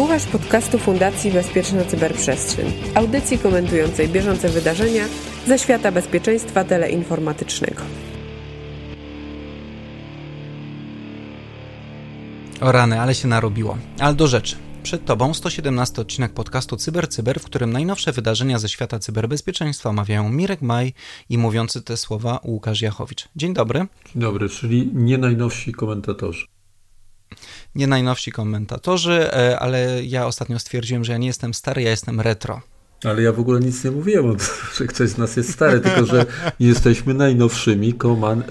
Słuchasz podcastu Fundacji Bezpieczna Cyberprzestrzeń, audycji komentującej bieżące wydarzenia ze świata bezpieczeństwa teleinformatycznego. O rany, ale się narobiło. Ale do rzeczy. Przed Tobą 117 odcinek podcastu CyberCyber, Cyber, w którym najnowsze wydarzenia ze świata cyberbezpieczeństwa omawiają Mirek Maj i mówiący te słowa Łukasz Jachowicz. Dzień dobry. Dzień dobry, czyli nie najnowsi komentatorzy. Nie najnowsi komentatorzy, e, ale ja ostatnio stwierdziłem, że ja nie jestem stary, ja jestem retro. Ale ja w ogóle nic nie mówiłem, że ktoś z nas jest stary, tylko że jesteśmy najnowszymi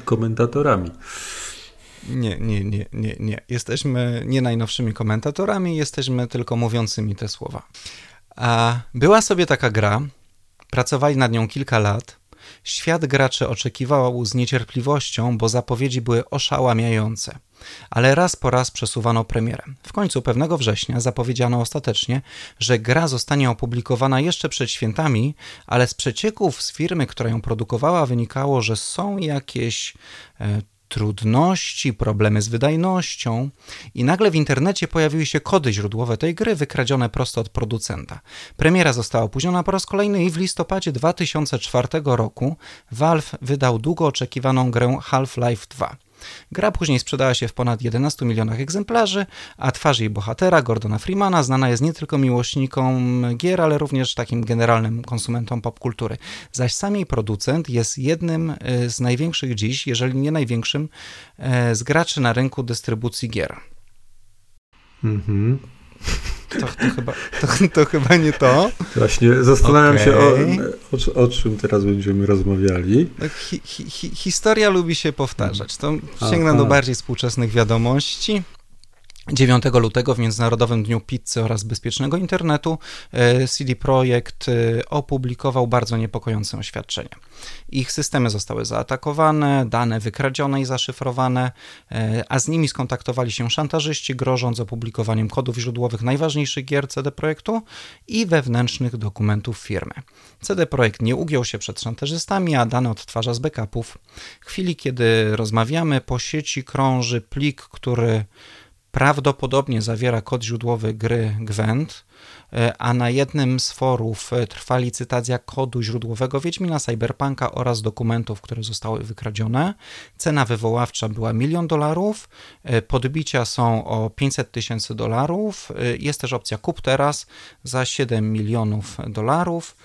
komentatorami. Nie, nie, nie, nie, nie. Jesteśmy nie najnowszymi komentatorami, jesteśmy tylko mówiącymi te słowa. A była sobie taka gra, pracowali nad nią kilka lat. Świat graczy oczekiwał z niecierpliwością, bo zapowiedzi były oszałamiające. Ale raz po raz przesuwano premierę. W końcu pewnego września zapowiedziano ostatecznie, że gra zostanie opublikowana jeszcze przed świętami, ale z przecieków z firmy, która ją produkowała, wynikało, że są jakieś e, trudności, problemy z wydajnością i nagle w internecie pojawiły się kody źródłowe tej gry wykradzione prosto od producenta. Premiera została opóźniona po raz kolejny i w listopadzie 2004 roku Valve wydał długo oczekiwaną grę Half-Life 2. Gra później sprzedała się w ponad 11 milionach egzemplarzy, a twarz jej bohatera, Gordona Freemana, znana jest nie tylko miłośnikom gier, ale również takim generalnym konsumentom popkultury. Zaś sam jej producent jest jednym e, z największych dziś, jeżeli nie największym, e, z graczy na rynku dystrybucji gier. Mhm. To, to, chyba, to, to, chyba nie to. Właśnie zastanawiam okay. się, o, o, o, czym teraz będziemy rozmawiali. No, hi, hi, historia lubi się powtarzać. To sięgnę do bardziej współczesnych wiadomości. 9 lutego w Międzynarodowym Dniu Pizzy oraz Bezpiecznego Internetu e, CD Projekt e, opublikował bardzo niepokojące oświadczenie. Ich systemy zostały zaatakowane, dane wykradzione i zaszyfrowane, e, a z nimi skontaktowali się szantażyści, grożąc opublikowaniem kodów źródłowych najważniejszych gier CD Projektu i wewnętrznych dokumentów firmy. CD Projekt nie ugiął się przed szantażystami, a dane odtwarza z backupów. W chwili, kiedy rozmawiamy, po sieci krąży plik, który prawdopodobnie zawiera kod źródłowy gry Gwent, e, a na jednym z forów e, trwa licytacja kodu źródłowego Wiedźmina Cyberpunka oraz dokumentów, które zostały wykradzione. Cena wywoławcza była milion dolarów, e, podbicia są o 500 tysięcy dolarów, jest też opcja kup teraz za 7 milionów dolarów.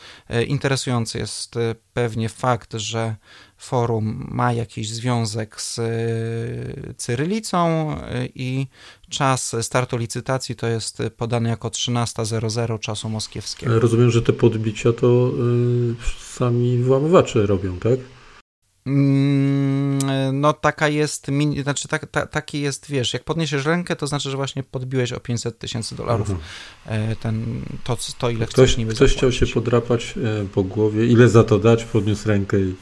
Interesujący jest pewnie fakt, że forum ma jakiś związek z y, cyrylicą y, i czas startu licytacji to jest podany jako 13.00 czasu moskiewskiego. Rozumiem, że te podbicia to y, sami włamywacze robią, tak? Mm, no taka jest, znaczy tak, ta, taki jest, wiesz, jak podniesiesz rękę, to znaczy, że właśnie podbiłeś o 500 tysięcy dolarów mhm. e, ten, to, to ile ktoś, chcesz niby Ktoś chciał się podrapać e, po głowie, ile za to dać, podniósł rękę i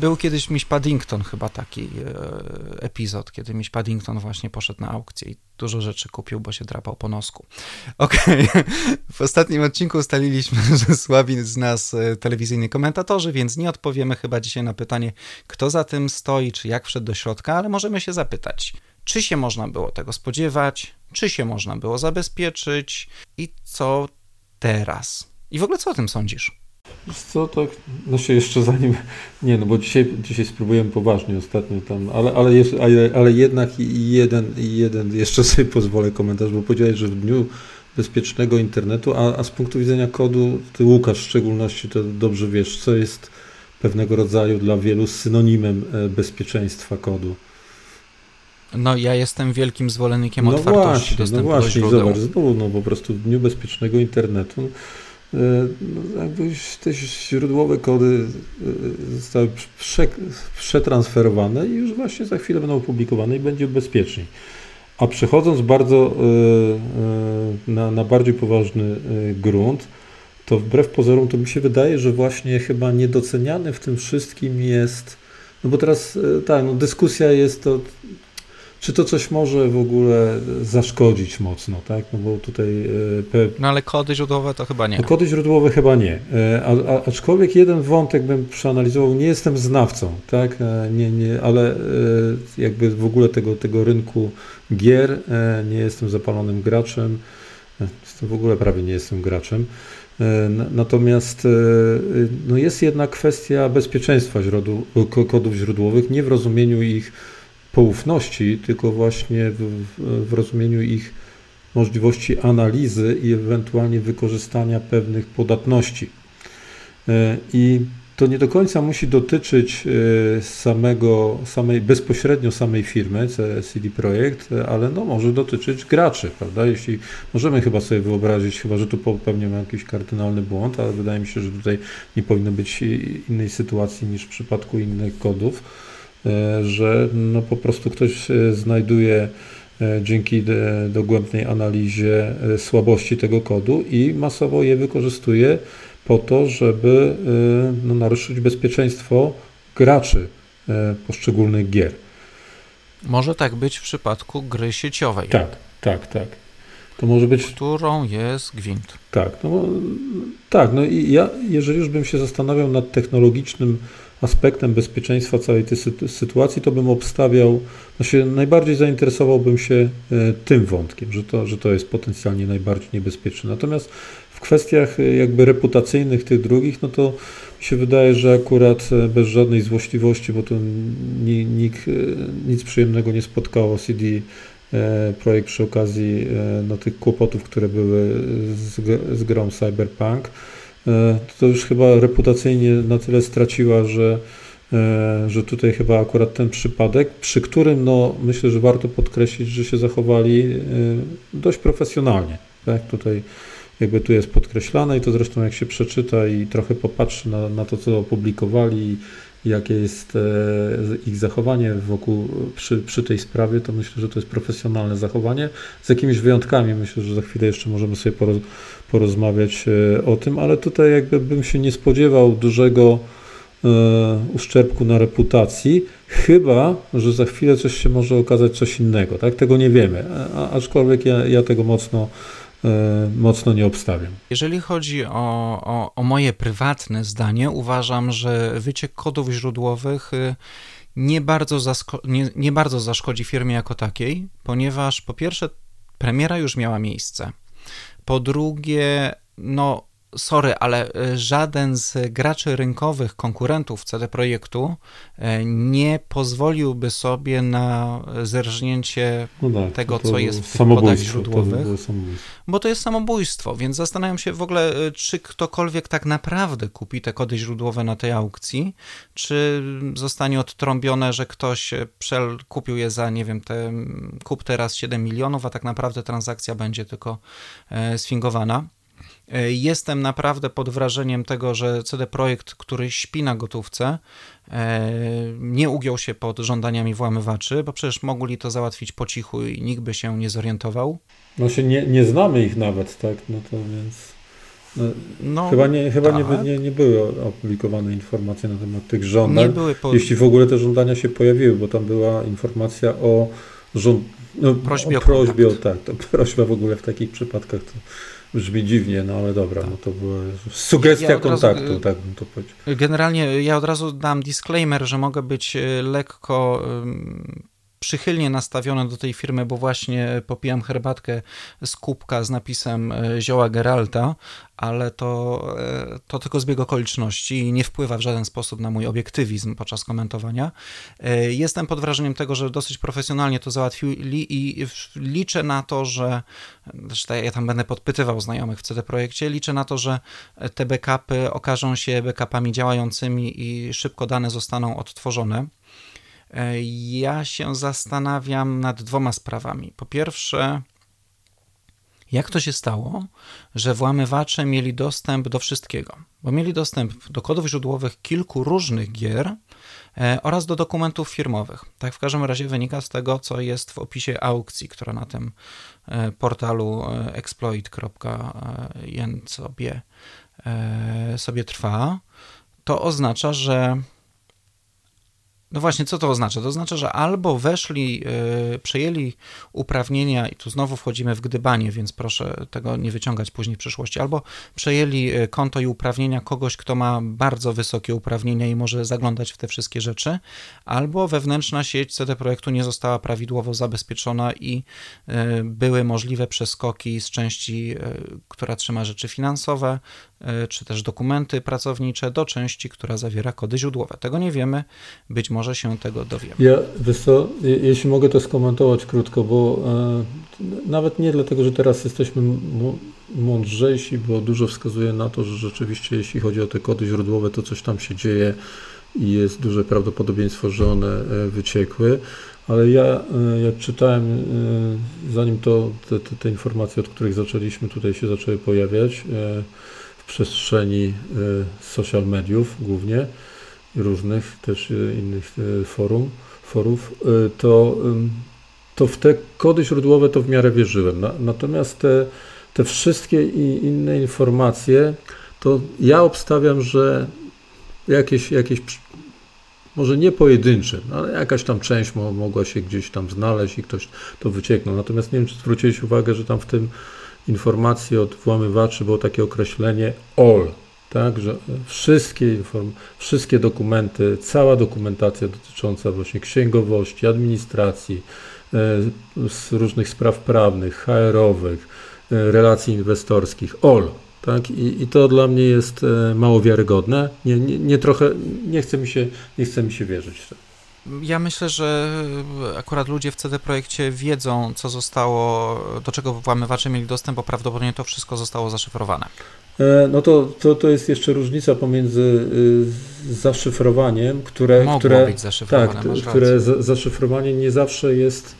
był kiedyś Miś Paddington chyba taki e, epizod, kiedy Miś Paddington właśnie poszedł na aukcję i dużo rzeczy kupił, bo się drapał po nosku. Okej, okay. w ostatnim odcinku ustaliliśmy, że słabi z nas e, telewizyjni komentatorzy, więc nie odpowiemy chyba dzisiaj na pytanie, kto za tym stoi, czy jak wszedł do środka, ale możemy się zapytać, czy się można było tego spodziewać, czy się można było zabezpieczyć i co teraz? I w ogóle co o tym sądzisz? Co tak, no się jeszcze zanim, nie no, bo dzisiaj, dzisiaj spróbujemy poważnie ostatnio tam, ale, ale, jeszcze, ale, ale jednak jeden, jeden jeszcze sobie pozwolę komentarz, bo powiedziałeś, że w dniu bezpiecznego internetu, a, a z punktu widzenia kodu, ty Łukasz w szczególności to dobrze wiesz, co jest pewnego rodzaju dla wielu synonimem e, bezpieczeństwa kodu. No ja jestem wielkim zwolennikiem no otwartości właśnie, no dostępu no właśnie, do. Zobacz, znowu, no po prostu w dniu bezpiecznego internetu no, te źródłowe kody e, zostały prze, przetransferowane i już właśnie za chwilę będą opublikowane i będzie bezpieczniej. A przechodząc bardzo e, na, na bardziej poważny grunt, to wbrew pozorom to mi się wydaje, że właśnie chyba niedoceniany w tym wszystkim jest, no bo teraz tak, no dyskusja jest to, czy to coś może w ogóle zaszkodzić mocno, tak? No bo tutaj... E. No ale kody źródłowe to chyba nie. No, kody źródłowe chyba nie. E, a, a, aczkolwiek jeden wątek bym przeanalizował, nie jestem znawcą, tak? E, nie, nie, ale jakby w ogóle tego, tego rynku gier, nie jestem zapalonym graczem, w ogóle prawie nie jestem graczem. Natomiast no jest jedna kwestia bezpieczeństwa źródł, kodów źródłowych, nie w rozumieniu ich poufności, tylko właśnie w, w rozumieniu ich możliwości analizy i ewentualnie wykorzystania pewnych podatności. E, I to nie do końca musi dotyczyć e, samego, samej, bezpośrednio samej firmy CD Projekt, ale no może dotyczyć graczy, prawda? Jeśli możemy chyba sobie wyobrazić, chyba że tu popełniamy jakiś kardynalny błąd, ale wydaje mi się, że tutaj nie powinno być innej sytuacji niż w przypadku innych kodów E, że no po prostu ktoś e, znajduje e, dzięki dogłębnej analizie słabości tego kodu i masowo je wykorzystuje po to, żeby no, naruszyć bezpieczeństwo graczy poszczególnych gier. Może tak być w przypadku gry sieciowej. Tak, tak, tak. To może być. Którą jest gwint. Tak, no, tak, no i ja, jeżeli już bym się zastanawiał nad technologicznym aspektem bezpieczeństwa całej tej sytuacji, to bym obstawiał, znaczy najbardziej zainteresowałbym się e, tym wątkiem, że to, że to jest potencjalnie najbardziej niebezpieczne. Natomiast w kwestiach e, jakby reputacyjnych tych drugich, no to mi się wydaje, że akurat e, bez żadnej złośliwości, bo to nikt, nic przyjemnego nie spotkało CD projekt przy okazji no, tych kłopotów, które były z, z grą Cyberpunk. E, to już chyba reputacyjnie na tyle straciła, że, e, że tutaj chyba akurat ten przypadek, przy którym no, myślę, że warto podkreślić, że się zachowali e, dość profesjonalnie. Tak? Tutaj jakby tu jest podkreślane i to zresztą jak się przeczyta i trochę popatrzy na, na to, co opublikowali jakie jest ich zachowanie wokół, przy, przy tej sprawie, to myślę, że to jest profesjonalne zachowanie, z jakimiś wyjątkami. Myślę, że za chwilę jeszcze możemy sobie poroz, porozmawiać e, o tym, ale tutaj jakby bym się nie spodziewał dużego e, uszczerbku na reputacji, chyba, że za chwilę coś się może okazać coś innego, tak? Tego nie wiemy, a, aczkolwiek ja, ja tego mocno e, mocno nie obstawiam. Jeżeli chodzi o, o, o moje prywatne zdanie, uważam, że wyciek kodów źródłowych nie bardzo, nie, nie bardzo zaszkodzi firmie jako takiej, ponieważ po pierwsze premiera już miała miejsce. Po drugie, no sorry, ale e, żaden z graczy rynkowych, konkurentów CD Projektu e, nie pozwoliłby sobie na zerżnięcie no tak, tego, co jest w tych kodach źródłowych, to bo to jest samobójstwo, więc zastanawiam się w ogóle, e, czy ktokolwiek tak naprawdę kupi te kody źródłowe na tej aukcji, czy zostanie odtrąbione, że ktoś kupił je za, nie wiem, te, kup teraz 7 milionów, a tak naprawdę transakcja będzie tylko sfingowana. E, jestem naprawdę pod wrażeniem tego, że CD Projekt, który śpi na gotówce, e, nie ugiął się pod żądaniami włamywaczy, bo przecież mogli to załatwić po cichu i nikt by się nie zorientował. No się nie, nie znamy ich nawet, tak? No to więc. No, no, chyba nie, chyba tak. nie, nie, nie były opublikowane informacje na temat tych żądań. Po... Jeśli w ogóle te żądania się pojawiły, bo tam była informacja o, żąd... no, prośbie, o, prośbie o, tak, to prośba w ogóle w takich przypadkach to Brzmi dziwnie, no ale dobra, tak. no to była sugestia ja kontaktu, razu, tak bym to powiedział. Generalnie ja od razu dam disclaimer, że mogę być e, lekko przychylnie nastawione do tej firmy, bo właśnie popijam herbatkę z kubka z napisem e, zioła Geralta, ale to, e, to tylko zbieg okoliczności i nie wpływa w żaden sposób na mój obiektywizm podczas komentowania. E, jestem pod wrażeniem tego, że dosyć profesjonalnie to załatwili i liczę na to, że ja tam będę podpytywał znajomych w CD Projekcie, liczę na to, że te backupy okażą się backupami działającymi i szybko dane zostaną odtworzone. E, ja się zastanawiam nad dwoma sprawami. Po pierwsze, jak to się stało, że włamywacze mieli dostęp do wszystkiego? Bo mieli dostęp do kodów źródłowych kilku różnych gier e, oraz do dokumentów firmowych. Tak w każdym razie wynika z tego, co jest w opisie aukcji, która na tym e, portalu exploit.jen sobie, sobie trwa. To oznacza, że No właśnie, co to oznacza? To oznacza, że albo weszli, yy, przejęli uprawnienia, i tu znowu wchodzimy w gdybanie, więc proszę tego nie wyciągać później w przyszłości, albo przejęli e, konto i uprawnienia kogoś, kto ma bardzo wysokie uprawnienia i może zaglądać w te wszystkie rzeczy, albo wewnętrzna sieć CD Projektu nie została prawidłowo zabezpieczona i yy, były możliwe przeskoki z części, yy, która trzyma rzeczy finansowe, czy też dokumenty pracownicze, do części, która zawiera kody źródłowe. Tego nie wiemy, być może może się tego dowiemy. Ja, wiesz co, jeśli mogę to skomentować krótko, bo e, nawet nie dlatego, że teraz jesteśmy mądrzejsi, bo dużo wskazuje na to, że rzeczywiście jeśli chodzi o te kody źródłowe, to coś tam się dzieje i jest duże prawdopodobieństwo, że one e, wyciekły. Ale ja, e, jak czytałem, e, zanim to te, te, te informacje, od których zaczęliśmy tutaj się zaczęły pojawiać w przestrzeni social mediów głównie, różnych też e, innych e, forum, forów, e, to, to w te kody źródłowe to w miarę wierzyłem. Natomiast te, te wszystkie inne informacje, to ja obstawiam, że jakieś, jakieś może nie pojedyncze, no ale jakaś tam część mogła się gdzieś tam znaleźć i ktoś to wycieknął. Natomiast nie wiem, czy zwróciłeś uwagę, że tam w tym informacji od włamywaczy było takie określenie all, tak, że wszystkie, inform, wszystkie dokumenty, cała dokumentacja dotycząca właśnie księgowości, administracji, e, z różnych spraw prawnych, HR-owych, e, relacji inwestorskich, all, tak, I, i to dla mnie jest e, mało wiarygodne, nie, nie, nie trochę, nie chce mi się, nie chce mi się wierzyć w to. Ja myślę, że akurat ludzie w CD Projekcie wiedzą, co zostało, do czego włamywacze mieli dostęp, bo prawdopodobnie to wszystko zostało zaszyfrowane. E, no to, to, to jest jeszcze różnica pomiędzy y, zaszyfrowaniem, które. Mogło które, być zaszyfrowane, tak, które zaszyfrowanie nie zawsze jest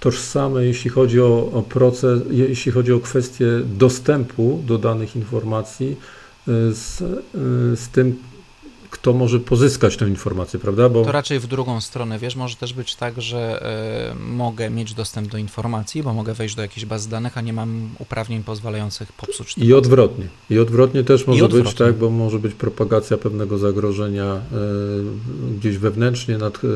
tożsame, jeśli chodzi o, o proces, jeśli chodzi o kwestię dostępu do danych informacji z, z tym, kto może pozyskać tę informację, prawda? Bo... To raczej w drugą stronę, wiesz, może też być tak, że y, mogę mieć dostęp do informacji, bo mogę wejść do jakiejś baz danych, a nie mam uprawnień pozwalających popsuć. I odwrotnie. I odwrotnie też może odwrotnie. być tak, bo może być propagacja pewnego zagrożenia y, gdzieś wewnętrznie, nad, y,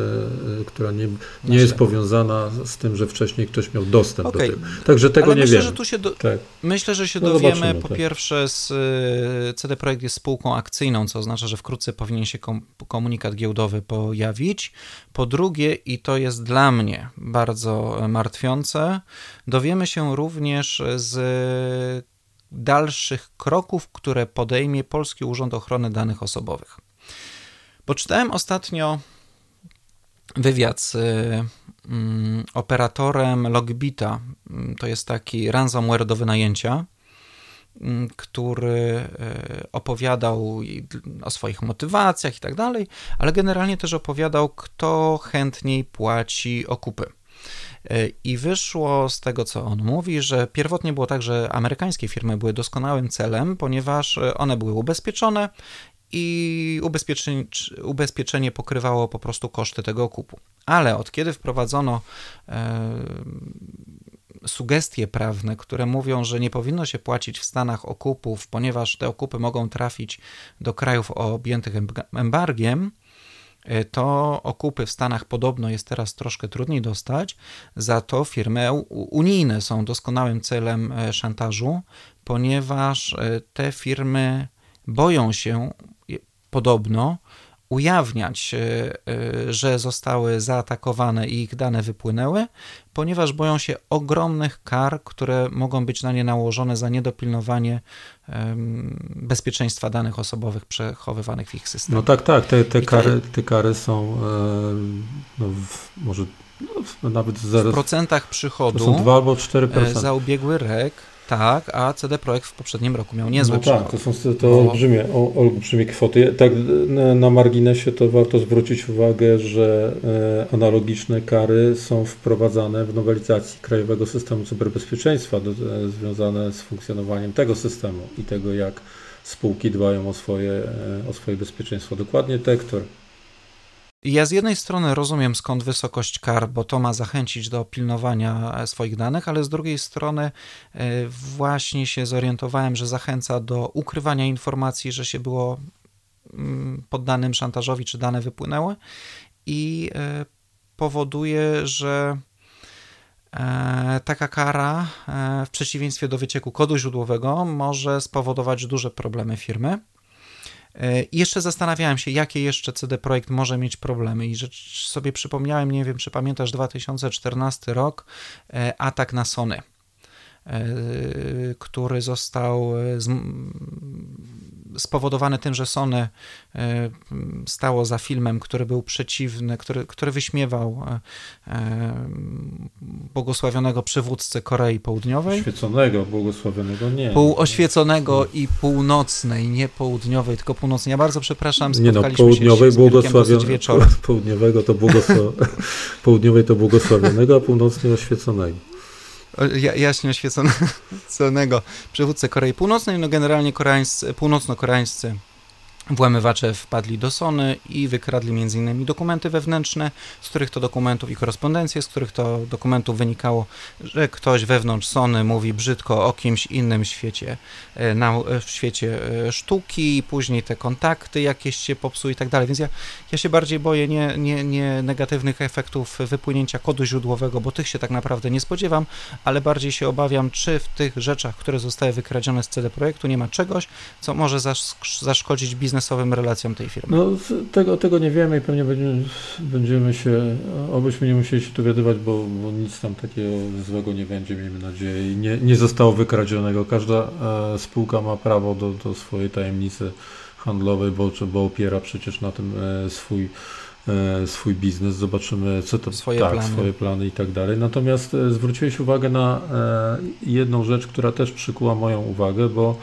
która nie, nie jest powiązana z tym, że wcześniej ktoś miał dostęp okay. do tego. Także tego Ale nie myślę, wiemy. Że tu się do... tak. Myślę, że się no dowiemy po tak. pierwsze z CD Projekt jest spółką akcyjną, co oznacza, że wkrótce powinien się komunikat giełdowy pojawić. Po drugie, i to jest dla mnie bardzo martwiące, dowiemy się również z dalszych kroków, które podejmie Polski Urząd Ochrony Danych Osobowych. Poczytałem ostatnio wywiad z mm, operatorem Logbita. To jest taki ransomware do wynajęcia który e, opowiadał o swoich motywacjach i tak dalej, ale generalnie też opowiadał, kto chętniej płaci okupy. E, I wyszło z tego, co on mówi, że pierwotnie było tak, że amerykańskie firmy były doskonałym celem, ponieważ one były ubezpieczone i ubezpieczenie, ubezpieczenie pokrywało po prostu koszty tego okupu. Ale od kiedy wprowadzono e, sugestie prawne, które mówią, że nie powinno się płacić w Stanach okupów, ponieważ te okupy mogą trafić do krajów objętych embargiem, e, to okupy w Stanach podobno jest teraz troszkę trudniej dostać, za to firmy unijne są doskonałym celem e, szantażu, ponieważ e, te firmy boją się podobno ujawniać, e, e, że zostały zaatakowane i ich dane wypłynęły, ponieważ boją się ogromnych kar, które mogą być na nie nałożone za niedopilnowanie bezpieczeństwa danych osobowych przechowywanych w ich systemie. No tak, tak, te, te, kary, te kary są no, w, może no, nawet w procentach przychodu to są 2 albo 4%. za ubiegły rok tak, a CD Projekt w poprzednim roku miał niezłe no tak, to są to bo... olbrzymie, olbrzymie kwoty. Tak na, na, marginesie to warto zwrócić uwagę, że e, analogiczne kary są wprowadzane w nowelizacji Krajowego Systemu Cyberbezpieczeństwa do, e, związane z funkcjonowaniem tego systemu i tego, jak spółki dbają o swoje, e, o swoje bezpieczeństwo. Dokładnie te, które ja z jednej strony rozumiem skąd wysokość kar, bo to ma zachęcić do pilnowania e, swoich danych, ale z drugiej strony e, właśnie się zorientowałem, że zachęca do ukrywania informacji, że się było mm, poddanym szantażowi, czy dane wypłynęły i powoduje, że taka kara w przeciwieństwie do wycieku kodu źródłowego może spowodować duże problemy firmy. I jeszcze zastanawiałem się, jakie jeszcze CD Projekt może mieć problemy i że sobie przypomniałem, nie wiem, czy pamiętasz 2014 rok, atak na Sony. E, który został e, spowodowany tym, że Sony e, stało za filmem, który był przeciwny, który, który wyśmiewał błogosławionego przywódcę Korei Południowej. Oświeconego, błogosławionego nie. Półoświeconego i północnej, nie południowej, tylko północnej. Ja bardzo przepraszam, nie no, południowej błogosławionego. Południowego to błogosław... południowej to błogosławionego, a północnej oświeconego jaśnie oświeconego przywódcę Korei Północnej, no generalnie koreańscy, północno-koreańscy Włamywacze wpadli do Sony i wykradli m.in. dokumenty wewnętrzne, z których to dokumentów i korespondencje, z których to dokumentów wynikało, że ktoś wewnątrz Sony mówi brzydko o kimś innym świecie, e, na, e, w świecie e, sztuki, później te kontakty jakieś się popsuły i tak dalej. Więc ja, ja się bardziej boję nie, nie, nie negatywnych efektów wypłynięcia kodu źródłowego, bo tych się tak naprawdę nie spodziewam, ale bardziej się obawiam, czy w tych rzeczach, które zostały wykradzione z CD Projektu nie ma czegoś, co może zaszkodzić biznesowi biznesowym relacjom tej firmy? No, tego, tego nie wiemy i pewnie będziemy, będziemy się, obyśmy nie musieli się dowiadywać, bo, bo nic tam takiego złego nie będzie, miejmy nadzieję, i nie, nie zostało wykradzionego. Każda e, spółka ma prawo do, do swojej tajemnicy handlowej, bo, bo opiera przecież na tym e, swój e, swój biznes, zobaczymy co to swoje, tak, plany. swoje plany i tak dalej. Natomiast e, zwróciłeś uwagę na e, jedną rzecz, która też przykuła moją uwagę, bo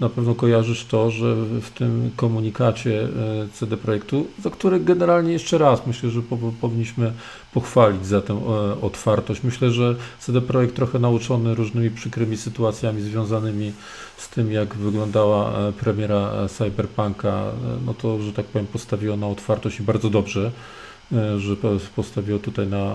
na pewno kojarzysz to, że w tym komunikacie e, CD Projektu, za który generalnie jeszcze raz myślę, że powinniśmy pochwalić za tę e, otwartość. Myślę, że CD Projekt trochę nauczony różnymi przykrymi sytuacjami związanymi z tym, jak wyglądała e, premiera Cyberpunka, no to, że tak powiem, postawiło na otwartość i bardzo dobrze że postawiło tutaj na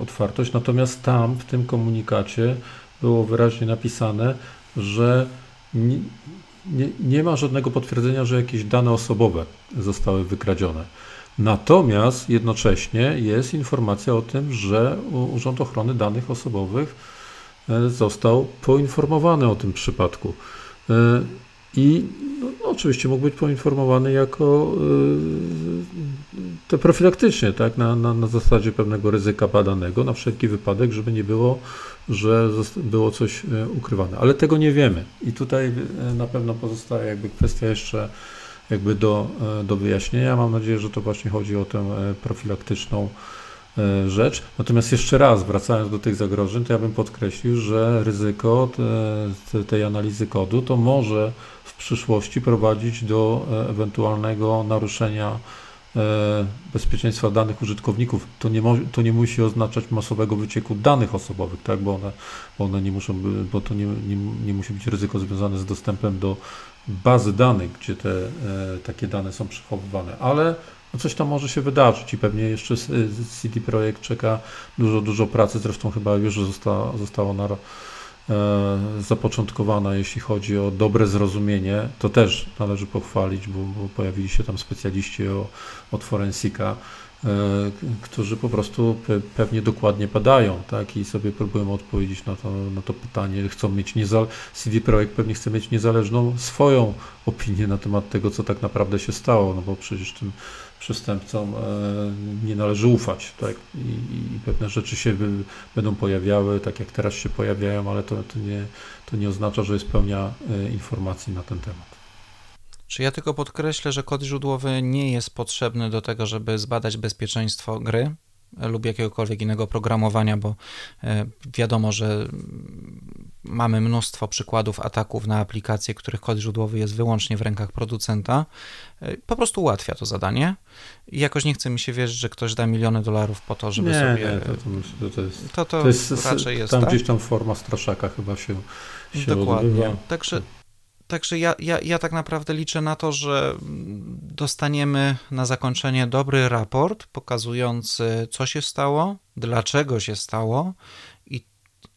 otwartość. Natomiast tam, w tym komunikacie, było wyraźnie napisane, że nie, nie, ma żadnego potwierdzenia, że jakieś dane osobowe zostały wykradzione. Natomiast jednocześnie jest informacja o tym, że Urząd Ochrony Danych Osobowych e, został poinformowany o tym przypadku. E, I no, oczywiście mógł być poinformowany jako e, to profilaktycznie, tak, na, na, na zasadzie pewnego ryzyka badanego, na wszelki wypadek, żeby nie było że było coś e, ukrywane, ale tego nie wiemy i tutaj e, na pewno pozostaje jakby kwestia jeszcze jakby do, e, do wyjaśnienia. Mam nadzieję, że to właśnie chodzi o tę profilaktyczną rzecz. Natomiast jeszcze raz, wracając do tych zagrożeń, to ja bym podkreślił, że ryzyko te, tej analizy kodu to może w przyszłości prowadzić do ewentualnego naruszenia bezpieczeństwa danych użytkowników, to nie, to nie musi oznaczać masowego wycieku danych osobowych, tak? bo, one, bo one nie muszą, bo to nie, nie, nie musi być ryzyko związane z dostępem do bazy danych, gdzie te e, takie dane są przechowywane, ale no coś tam może się wydarzyć i pewnie jeszcze CD Projekt czeka dużo, dużo pracy, zresztą chyba już zostało, zostało na E, zapoczątkowana, jeśli chodzi o dobre zrozumienie. To też należy pochwalić, bo, bo pojawili się tam specjaliści o, od forensika, e, którzy po prostu pe, pewnie dokładnie badają tak, i sobie próbują odpowiedzieć na to, na to pytanie. Chcą mieć niezal CD Projekt pewnie chce mieć niezależną swoją opinię na temat tego, co tak naprawdę się stało, no bo przecież tym przestępcom e, nie należy ufać. Tak? I, I, pewne rzeczy się będą pojawiały, tak jak teraz się pojawiają, ale to, to, nie, to nie oznacza, że jest pełnia e, informacji na ten temat. Czy ja tylko podkreślę, że kod źródłowy nie jest potrzebny do tego, żeby zbadać bezpieczeństwo gry lub jakiegokolwiek innego programowania, bo e, wiadomo, że mamy mnóstwo przykładów ataków na aplikacje, których kod źródłowy jest wyłącznie w rękach producenta. E, po prostu ułatwia to zadanie. I jakoś nie chce mi się wierzyć, że ktoś da miliony dolarów po to, żeby nie, sobie. Nie, to, to, myślę, to, jest, to, to, to jest, raczej jest. Tam tak? gdzieś tam forma straszaka chyba się, się Dokładnie. Odbywa. Także Także ja, ja, ja tak naprawdę liczę na to, że dostaniemy na zakończenie dobry raport pokazujący, co się stało, dlaczego się stało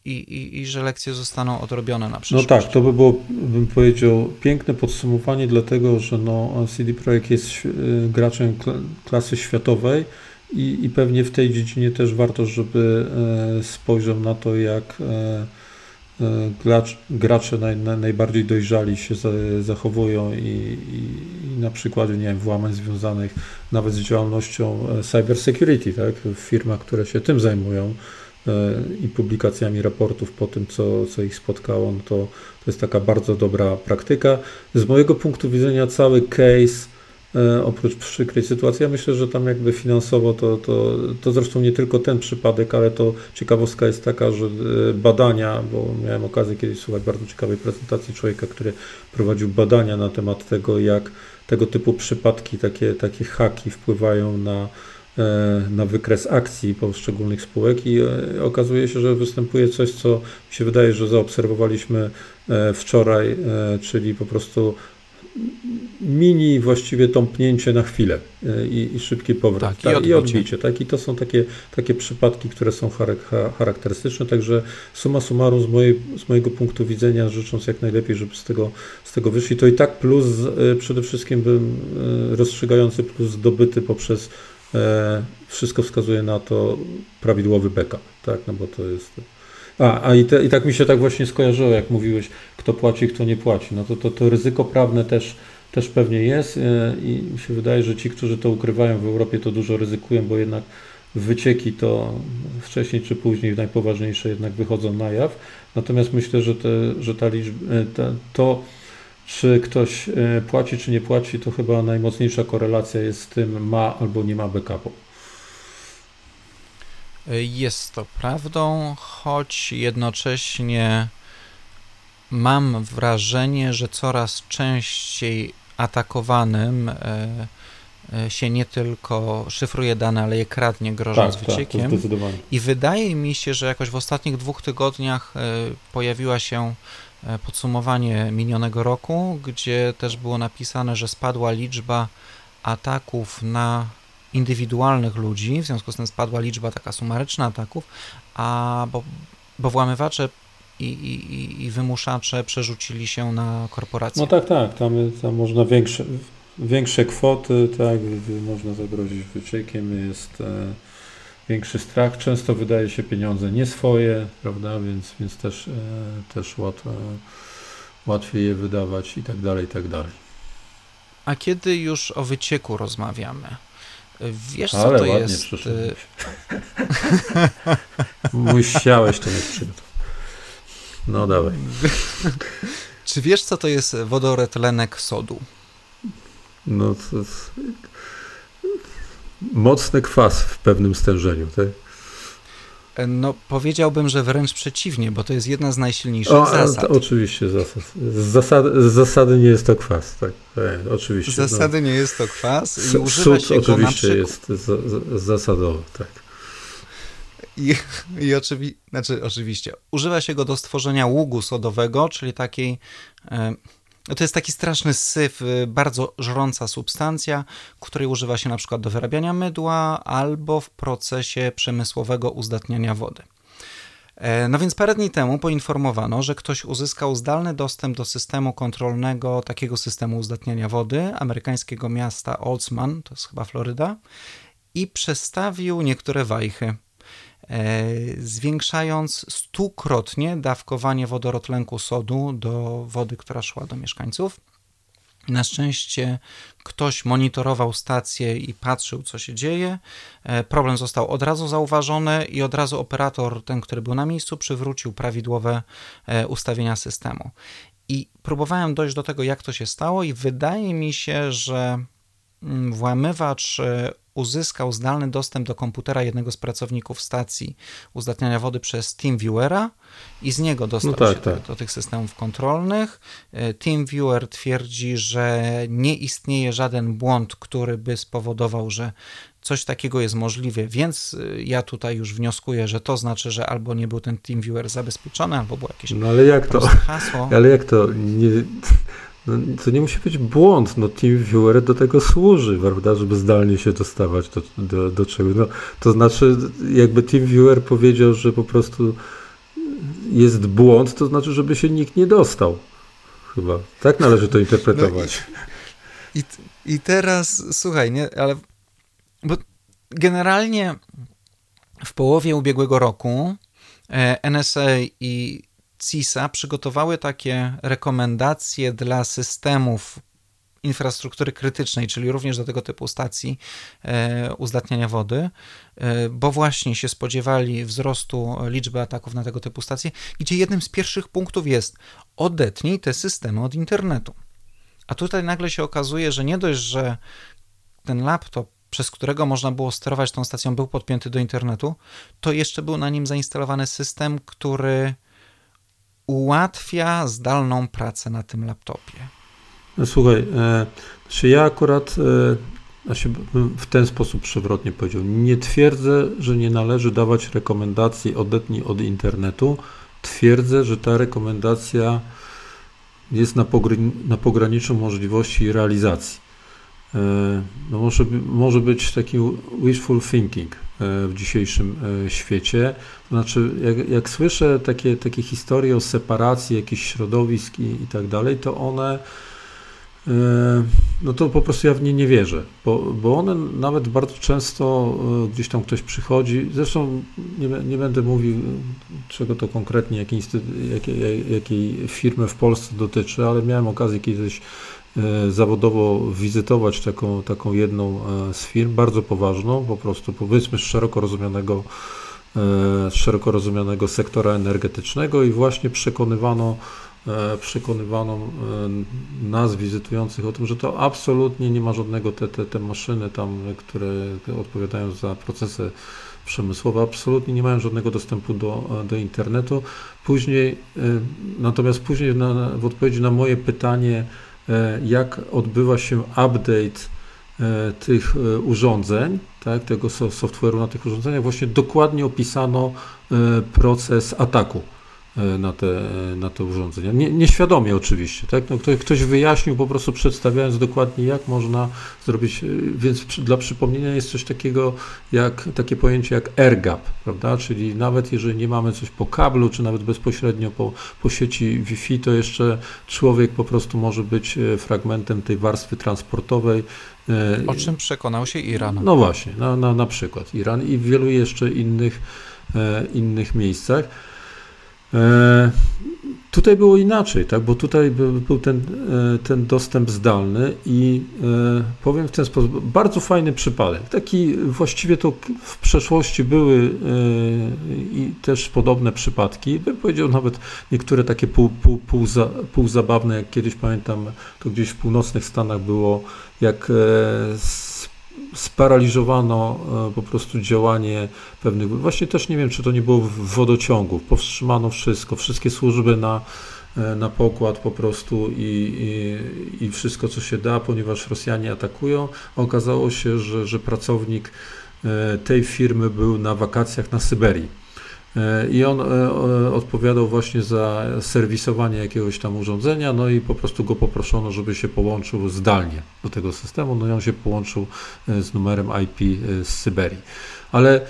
i i, i, że lekcje zostaną odrobione na przyszłość. No tak, to by było, bym powiedział, piękne podsumowanie, dlatego że no, CD Projekt jest y, graczem klasy światowej i, i pewnie w tej dziedzinie też warto, żeby e, spojrzał na to, jak e, e, gracz, gracze naj, najbardziej dojrzali się zachowują i, i, i, na przykładzie nie wiem, włamań związanych nawet z działalnością cyber security, tak, w firmach, które się tym zajmują i publikacjami raportów po tym, co, co ich spotkało, no to, to jest taka bardzo dobra praktyka. Z mojego punktu widzenia cały case E, oprócz przykrej sytuacji. Ja myślę, że tam jakby finansowo to, to, to zresztą nie tylko ten przypadek, ale to ciekawostka jest taka, że e, badania, bo miałem okazję kiedyś słuchać bardzo ciekawej prezentacji człowieka, który prowadził badania na temat tego, jak tego typu przypadki, takie, takie haki wpływają na, e, na wykres akcji poszczególnych spółek i okazuje się, że występuje coś, co mi się wydaje, że zaobserwowaliśmy wczoraj, czyli po prostu mini właściwie tąpnięcie na chwilę e, i, i szybki powrót. Tak, tak, i, odbicie. i odbicie. Tak, I to są takie, takie przypadki, które są charakterystyczne, także suma summarum z, mojej, z mojego punktu widzenia, życząc jak najlepiej, żeby z tego, z tego wyszli, to i tak plus e, przede wszystkim bym e, rozstrzygający plus zdobyty poprzez wszystko wskazuje na to prawidłowy backup, tak, no bo to jest a, a i, te, i tak mi się tak właśnie skojarzyło, jak mówiłeś, kto płaci, kto nie płaci. No to, to, to ryzyko prawne też, też pewnie jest e, i mi się wydaje, że ci, którzy to ukrywają w Europie, to dużo ryzykują, bo jednak wycieki to wcześniej czy później najpoważniejsze jednak wychodzą na jaw. Natomiast myślę, że, te, że ta liczba, e, ta, to czy ktoś e, płaci, czy nie płaci, to chyba najmocniejsza korelacja jest z tym, ma albo nie ma backupu. Jest to prawdą, choć jednocześnie mam wrażenie, że coraz częściej atakowanym e, e, się nie tylko szyfruje dane, ale je kradnie, grożąc tak, wyciekiem. Tak, I wydaje mi się, że jakoś w ostatnich dwóch tygodniach pojawiła się podsumowanie minionego roku, gdzie też było napisane, że spadła liczba ataków na indywidualnych ludzi, w związku z tym spadła liczba taka sumaryczna ataków, a bo, bo włamywacze i, i, i wymuszacze przerzucili się na korporacje. No tak, tak, tam, tam można większe, większe kwoty, tak, można zagrozić wyciekiem, jest e, większy strach, często wydaje się pieniądze nie swoje, prawda, więc, więc też, e, też łatwo, łatwiej je wydawać i tak dalej, i tak dalej. A kiedy już o wycieku rozmawiamy, Wiesz, co Ale to ładnie jest? Musiałeś to mieć przygotowane. No dawaj. Czy wiesz, co to jest wodoretlenek sodu? No to mocny kwas w pewnym stężeniu, tak? No, powiedziałbym, że wręcz przeciwnie, bo to jest jedna z najsilniejszych o, zasad. To, oczywiście, zasad. Z, zasady, z zasady nie jest to kwas, tak. tak oczywiście. Z no. zasady no. nie jest to kwas i używa się go na przykład... jest z, zasadowy, tak. I, i oczywi... znaczy, oczywiście, używa się go do stworzenia ługu sodowego, czyli takiej... E, to jest taki straszny syf, y, bardzo żrąca substancja, której używa się na przykład do wyrabiania mydła albo w procesie przemysłowego uzdatniania wody. E, no więc parę dni temu poinformowano, że ktoś uzyskał zdalny dostęp do systemu kontrolnego takiego systemu uzdatniania wody amerykańskiego miasta Oldsman, to jest chyba Floryda, i przestawił niektóre wajchy. E, zwiększając stukrotnie dawkowanie wodorotlenku sodu do wody, która szła do mieszkańców. Na szczęście ktoś monitorował stację i patrzył, co się dzieje. E, problem został od razu zauważony i od razu operator, ten, który był na miejscu, przywrócił prawidłowe e, ustawienia systemu. I próbowałem dojść do tego, jak to się stało, i wydaje mi się, że mm, włamywacz uzyskał zdalny dostęp do komputera jednego z pracowników stacji uzdatniania wody przez TeamViewera i z niego dostał no tak, się tak. Do, do, tych systemów kontrolnych. E, TeamViewer twierdzi, że nie istnieje żaden błąd, który by spowodował, że coś takiego jest możliwe, więc e, ja tutaj już wnioskuję, że to znaczy, że albo nie był ten TeamViewer zabezpieczony, albo było jakieś no ale jak to, hasło. Ale jak to nie, to nie musi być błąd. No, TeamViewer do tego służy, prawda, żeby zdalnie się dostawać do, do, do czegoś. No, to znaczy, jakby TeamViewer powiedział, że po prostu jest błąd, to znaczy, żeby się nikt nie dostał. Chyba. Tak należy to interpretować. No i, i, I teraz, słuchaj, nie, ale bo generalnie w połowie ubiegłego roku e, NSA i CISA przygotowały takie rekomendacje dla systemów infrastruktury krytycznej, czyli również do tego typu stacji e, uzdatniania wody, e, bo właśnie się spodziewali wzrostu liczby ataków na tego typu stacje, gdzie jednym z pierwszych punktów jest odetnij te systemy od internetu. A tutaj nagle się okazuje, że nie dość, że ten laptop przez którego można było sterować tą stacją, był podpięty do internetu, to jeszcze był na nim zainstalowany system, który ułatwia zdalną pracę na tym laptopie. Słuchaj, e, znaczy ja akurat e, się w ten sposób przewrotnie powiedział. Nie twierdzę, że nie należy dawać rekomendacji odetnij od internetu. Twierdzę, że ta rekomendacja jest na, na pograniczu możliwości realizacji. E, no może, może być taki wishful thinking w dzisiejszym e, świecie. Znaczy, jak, jak słyszę takie, takie historie o separacji jakichś środowisk i, i tak dalej, to one no to po prostu ja w nie nie wierzę, bo, bo one nawet bardzo często gdzieś tam ktoś przychodzi, zresztą nie, nie będę mówił czego to konkretnie, jakiej, jakiej, jakiej firmy w Polsce dotyczy, ale miałem okazję kiedyś E, zawodowo wizytować taką, taką jedną e, z firm, bardzo poważną, po prostu powiedzmy z szeroko rozumianego, z e, szeroko rozumianego sektora energetycznego i właśnie przekonywano, przekonywano nas wizytujących o tym, że to absolutnie nie ma żadnego, te, te, te maszyny tam, które odpowiadają za procesy przemysłowe, absolutnie nie mają żadnego dostępu do, do internetu. Później, natomiast później na, w odpowiedzi na moje pytanie, E, jak odbywa się update e, tych e, urządzeń, tak, tego software'u na tych urządzeniach, właśnie dokładnie opisano proces ataku. E, na te, na te urządzenia. Nie, nieświadomie oczywiście, tak? No, ktoś, ktoś wyjaśnił po prostu przedstawiając dokładnie jak można zrobić, e, więc dla przypomnienia jest coś takiego jak takie pojęcie jak AirGap, prawda? Czyli nawet jeżeli nie mamy coś po kablu, czy nawet bezpośrednio po, po sieci Wi-Fi, to jeszcze człowiek po prostu może być e, fragmentem tej warstwy transportowej, o czym przekonał się Iran. No właśnie, na, na, na przykład Iran i w wielu jeszcze innych, innych miejscach. E, tutaj było inaczej, tak? bo tutaj był ten, e, ten dostęp zdalny i e, powiem w ten sposób, bardzo fajny przypadek. Taki właściwie to w przeszłości były i też podobne przypadki. Bym powiedział nawet niektóre takie pół, pół, pół, pół jak kiedyś pamiętam, to gdzieś w północnych Stanach było, jak sparaliżowano e, po prostu działanie pewnych, właśnie też nie wiem, czy to nie było wodociągów, powstrzymano wszystko, wszystkie służby na, e, na pokład po prostu i, i, i wszystko, co się da, ponieważ Rosjanie atakują. Okazało się, że, że pracownik e, tej firmy był na wakacjach na Syberii I on e, odpowiadał właśnie za serwisowanie jakiegoś tam urządzenia, no i po prostu go poproszono, żeby się połączył zdalnie do tego systemu. No i on się połączył e, z numerem IP z Syberii. Ale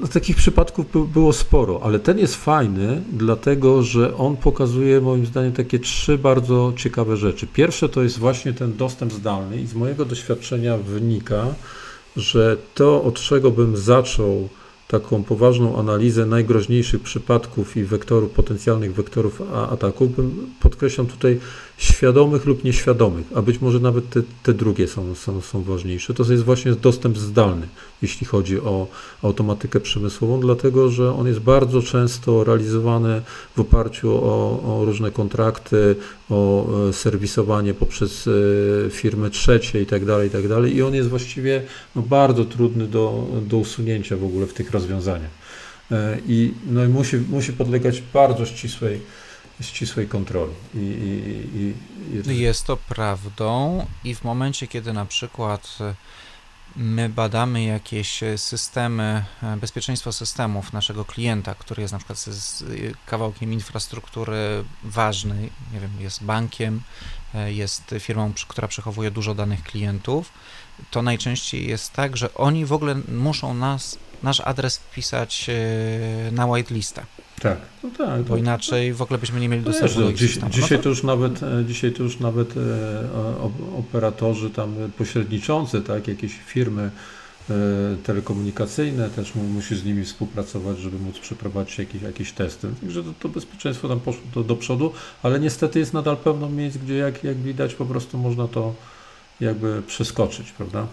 no, takich przypadków było sporo, ale ten jest fajny, dlatego że on pokazuje moim zdaniem takie trzy bardzo ciekawe rzeczy. Pierwsze to jest właśnie ten dostęp zdalny i z mojego doświadczenia wynika, że to, od czego bym zaczął taką poważną analizę najgroźniejszych przypadków i wektorów, potencjalnych wektorów ataków, podkreślam tutaj świadomych lub nieświadomych, a być może nawet te, te drugie są, są, są ważniejsze. To jest właśnie dostęp zdalny, jeśli chodzi o automatykę przemysłową, dlatego że on jest bardzo często realizowany w oparciu o, o różne kontrakty, o e, serwisowanie poprzez e, firmy trzecie itd., tak itd. Tak i on jest właściwie no, bardzo trudny do, do usunięcia w ogóle w tych rozwiązaniach. E, I, no, i musi, musi podlegać bardzo ścisłej ścisłej kontroli. I, i, i... Jest to prawdą i w momencie, kiedy na przykład e, my badamy jakieś systemy, e, bezpieczeństwo systemów naszego klienta, który jest na przykład z kawałkiem infrastruktury ważnej, nie wiem, jest bankiem, e, jest firmą, która przechowuje dużo danych klientów, to najczęściej jest tak, że oni w ogóle muszą nas, nasz adres wpisać na whitelistę Tak, no tak. Bo inaczej w ogóle byśmy nie mieli dostępu no, do dziś, systemu. Dzisiaj, no to... to już nawet, e, dzisiaj to już nawet e, operatorzy tam pośredniczący, tak, jakieś firmy e, telekomunikacyjne też musi z nimi współpracować, żeby móc przeprowadzić jakieś, jakieś testy. Także to, to bezpieczeństwo tam poszło do, do przodu, ale niestety jest nadal pełno miejsc, gdzie jak, jak widać po prostu można to jakby przeskoczyć, prawda?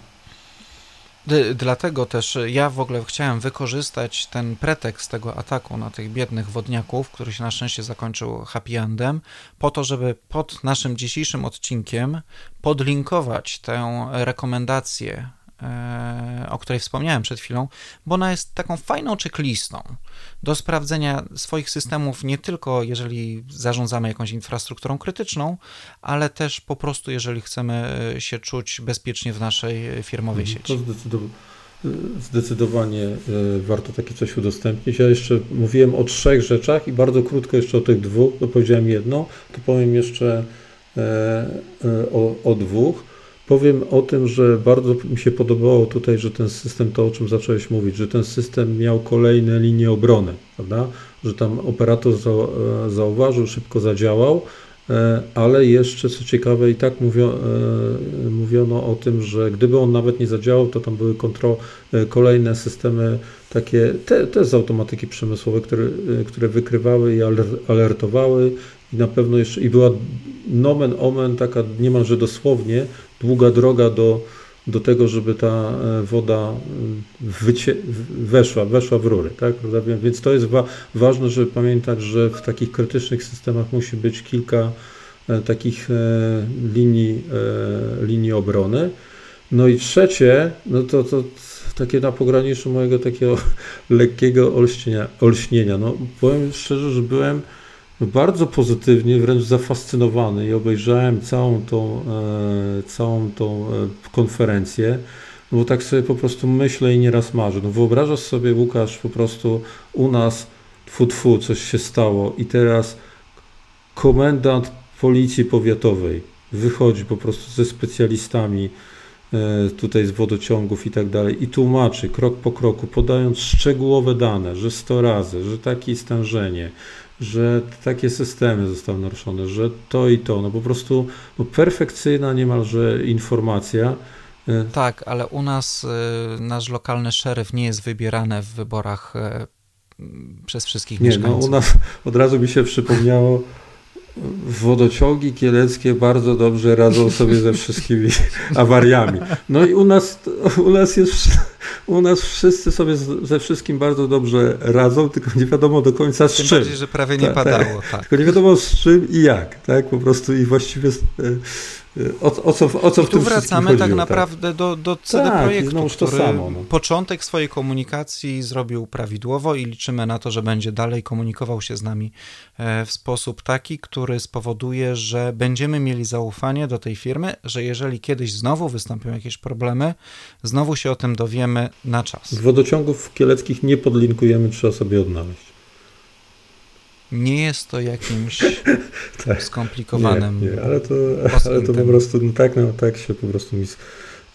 Dlatego też ja w ogóle chciałem wykorzystać ten pretekst tego ataku na tych biednych wodniaków, który się na szczęście zakończył happy endem, po to, żeby pod naszym dzisiejszym odcinkiem podlinkować tę rekomendację o której wspomniałem przed chwilą, bo ona jest taką fajną checklistą do sprawdzenia swoich systemów, nie tylko jeżeli zarządzamy jakąś infrastrukturą krytyczną, ale też po prostu jeżeli chcemy się czuć bezpiecznie w naszej firmowej mhm. sieci. To zdecydowanie e, warto takie coś udostępnić. Ja jeszcze mówiłem o trzech rzeczach i bardzo krótko jeszcze o tych dwóch, bo powiedziałem jedno, to powiem jeszcze e, o, o dwóch. Powiem o tym, że bardzo mi się podobało tutaj, że ten system, to o czym zacząłeś mówić, że ten system miał kolejne linie obrony, prawda? Że tam operator e, zauważył, szybko zadziałał, e, ale jeszcze co ciekawe i tak e, mówiono o tym, że gdyby on nawet nie zadziałał, to tam były kontro, kolejne systemy takie, te, te z automatyki przemysłowej, które, które wykrywały i alertowały i na pewno jeszcze, i była nomen omen taka niemalże dosłownie długa droga do, do tego, żeby ta e, woda e, wycie, weszła, weszła w rury. Tak? Więc to jest wa ważne, żeby pamiętać, że w takich krytycznych systemach musi być kilka e, takich linii, linii obrony. No i trzecie, no to, to takie na pograniczu mojego takiego lekkiego olśnienia. olśnienia. No, powiem szczerze, że byłem bardzo pozytywnie, wręcz zafascynowany i obejrzałem całą tą, e, całą tą e, konferencję, no bo tak sobie po prostu myślę i nieraz marzę. No wyobrażasz sobie, Łukasz, po prostu u nas tfu, tfu, coś się stało i teraz komendant policji powiatowej wychodzi po prostu ze specjalistami e, tutaj z wodociągów i tak dalej i tłumaczy krok po kroku, podając szczegółowe dane, że 100 razy, że takie stężenie, że takie systemy zostały naruszone, że to i to, no po prostu no perfekcyjna niemalże informacja. E, tak, ale u nas y, nasz lokalny szeryf nie jest wybierany w wyborach y, przez wszystkich nie, mieszkańców. No u nas od razu mi się przypomniało wodociągi kieleckie bardzo dobrze radzą sobie ze wszystkimi awariami. No i u nas, u nas jest u nas wszyscy sobie ze wszystkim bardzo dobrze radzą, tylko nie wiadomo do końca z Tym czym. bardziej, że prawie nie tak, padało. Tak. Tylko nie wiadomo z czym i jak, tak? Po prostu i właściwie e, o, o, co, o co I w tu tym wracamy tak chodziło, tak naprawdę tak. do, do CD tak, Projektu, który samo, no. początek swojej komunikacji zrobił prawidłowo i liczymy na to, że będzie dalej komunikował się z nami e, w sposób taki, który spowoduje, że będziemy mieli zaufanie do tej firmy, że jeżeli kiedyś znowu wystąpią jakieś problemy, znowu się o tym dowiemy na czas. Wodociągów kieleckich nie podlinkujemy, trzeba sobie odnaleźć. Nie jest to jakimś tak, skomplikowanym. Nie, nie, ale, to, ale to po prostu no tak, no, tak się po prostu mi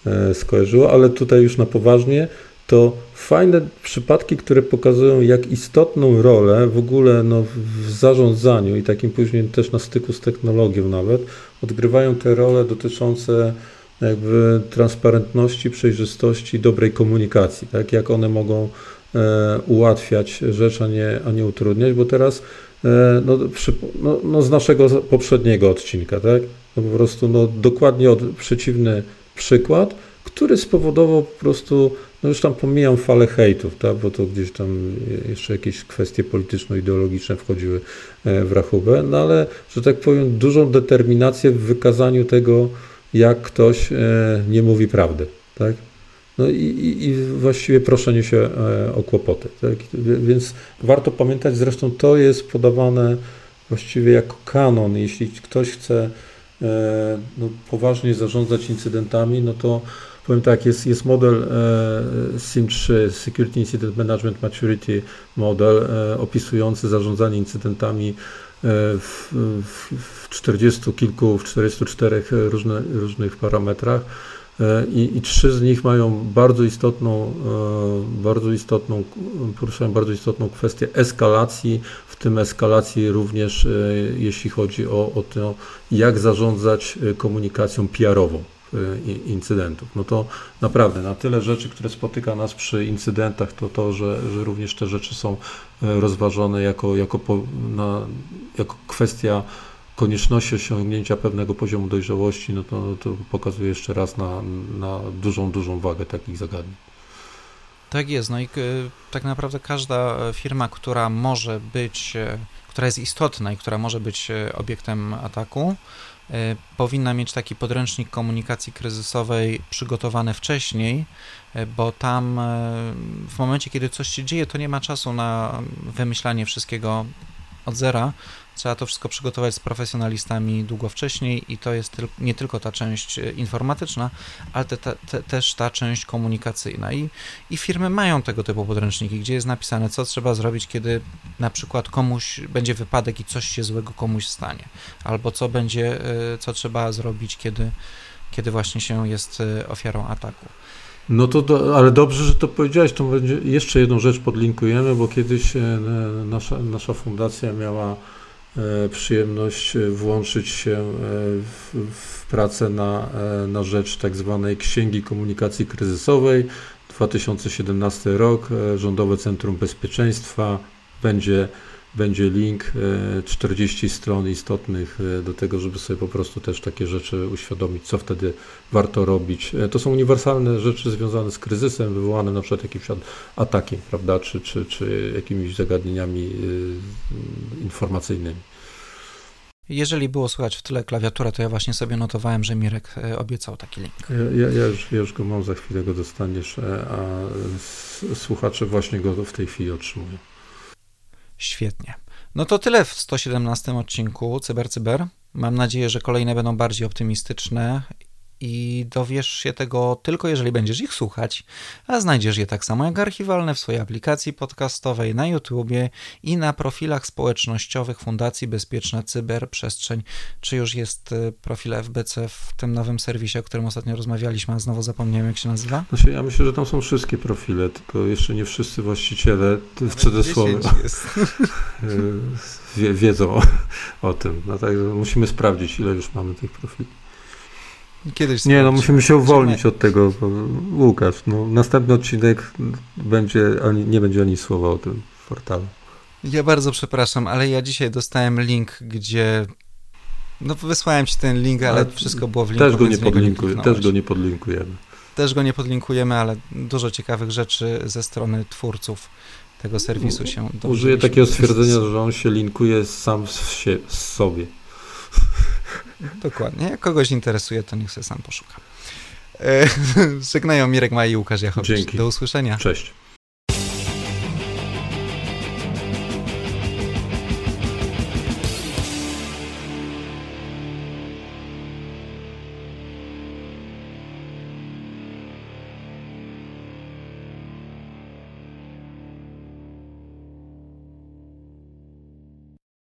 e, skojarzyło, ale tutaj już na poważnie to fajne przypadki, które pokazują, jak istotną rolę w ogóle no, w zarządzaniu i takim później też na styku z technologią nawet odgrywają te role dotyczące jakby transparentności, przejrzystości, dobrej komunikacji, tak? jak one mogą ułatwiać rzecz, a nie, a nie utrudniać, bo teraz e, no, przy, no, no, z naszego poprzedniego odcinka, tak? No, po prostu no, dokładnie od, przeciwny przykład, który spowodował po prostu, no już tam pomijam falę hejtów, tak? bo to gdzieś tam jeszcze jakieś kwestie polityczno-ideologiczne wchodziły e, w rachubę, no ale, że tak powiem, dużą determinację w wykazaniu tego, jak ktoś e, nie mówi prawdy. Tak? No i, i, właściwie proszenie się e, o kłopoty. Tak? Więc warto pamiętać, zresztą to jest podawane właściwie jako kanon. Jeśli ktoś chce e, no, poważnie zarządzać incydentami, no to powiem tak, jest, jest model SIM3, Security Incident Management Maturity Model, opisujący zarządzanie incydentami w, w 40 kilku, w 44 różne, różnych parametrach. I, i trzy z nich mają bardzo istotną, bardzo istotną, poruszają bardzo istotną kwestię eskalacji, w tym eskalacji również jeśli chodzi o, o to, jak zarządzać komunikacją PR-ową. Incydentów. No to naprawdę na tyle rzeczy, które spotyka nas przy incydentach, to to, że, że również te rzeczy są rozważone jako, jako, po, na, jako kwestia konieczności osiągnięcia pewnego poziomu dojrzałości, no to, to pokazuje jeszcze raz na, na dużą, dużą wagę takich zagadnień. Tak jest, no i y, tak naprawdę każda firma, która może być, która jest istotna i która może być obiektem ataku, E, powinna mieć taki podręcznik komunikacji kryzysowej przygotowany wcześniej, e, bo tam e, w momencie, kiedy coś się dzieje, to nie ma czasu na wymyślanie wszystkiego od zera, Trzeba to wszystko przygotować z profesjonalistami długo wcześniej i to jest nie tylko ta część e, informatyczna, ale te, te, też ta część komunikacyjna. I, I firmy mają tego typu podręczniki, gdzie jest napisane, co trzeba zrobić, kiedy na przykład komuś będzie wypadek i coś się złego komuś stanie, albo co będzie, e, co trzeba zrobić, kiedy, kiedy właśnie się jest e, ofiarą ataku. No to, do, ale dobrze, że to powiedziałeś, to będzie, jeszcze jedną rzecz podlinkujemy, bo kiedyś nasza, nasza fundacja miała przyjemność e, włączyć się e, w, w pracę na, na rzecz tak zwanej Księgi Komunikacji Kryzysowej. 2017 rok, Rządowe Centrum Bezpieczeństwa będzie będzie link, 40 e, stron istotnych e, do tego, żeby sobie po prostu też takie rzeczy uświadomić, co wtedy warto robić. E, to są uniwersalne rzeczy związane z kryzysem, wywołane na przykład jakimś atakiem, prawda, czy, czy, czy jakimiś zagadnieniami informacyjnymi. Jeżeli było słychać w tyle klawiaturę, to ja właśnie sobie notowałem, że Mirek obiecał taki link. Ja, ja, już, ja już go mam, za chwilę go dostaniesz, a słuchacze właśnie go w tej chwili otrzymują. Świetnie. No to tyle w 117 odcinku CyberCyber. Cyber. Mam nadzieję, że kolejne będą bardziej optymistyczne i dowiesz się tego tylko jeżeli będziesz ich słuchać, a znajdziesz je tak samo jak archiwalne w swojej aplikacji podcastowej, na YouTubie i na profilach społecznościowych Fundacji Bezpieczna Cyberprzestrzeń. Czy już jest y, profil FBC w tym nowym serwisie, o którym ostatnio rozmawialiśmy, a znowu zapomniałem jak się nazywa? Znaczy, ja myślę, że tam są wszystkie profile, tylko jeszcze nie wszyscy właściciele w cudzysłowie wiedzą o, o tym. No tak, musimy sprawdzić, ile już mamy tych profili. Kiedyś Nie, no musimy się uwolnić od tego. Łukasz, no, następny odcinek będzie ani, nie będzie ani słowa o tym portalu. Ja bardzo przepraszam, ale ja dzisiaj dostałem link, gdzie no wysłałem ci ten link, ale, ale wszystko było w linku. Też go nie, podlinkuj, nie też go nie podlinkujemy. Też go nie podlinkujemy, ale dużo ciekawych rzeczy ze strony twórców tego serwisu się Użyję takiego stwierdzenia, że on się linkuje sam z, się, z sobie. Dokładnie. Jak kogoś interesuje, to niech sobie sam poszuka. E, żegnają Mirek Maj i Łukasz Jachowicz. Dzięki. Do usłyszenia. Cześć.